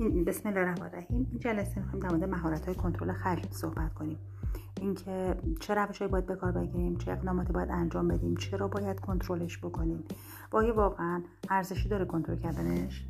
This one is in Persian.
بسم الله الرحمن الرحیم. این جلسه می‌خوایم در مورد مهارت های کنترل خشم صحبت کنیم. اینکه چه روشهایی باید به کار بگیریم چه اقداماتی باید انجام بدیم چرا باید کنترلش بکنیم. و آیا واقعا ارزشی داره کنترل کردنش.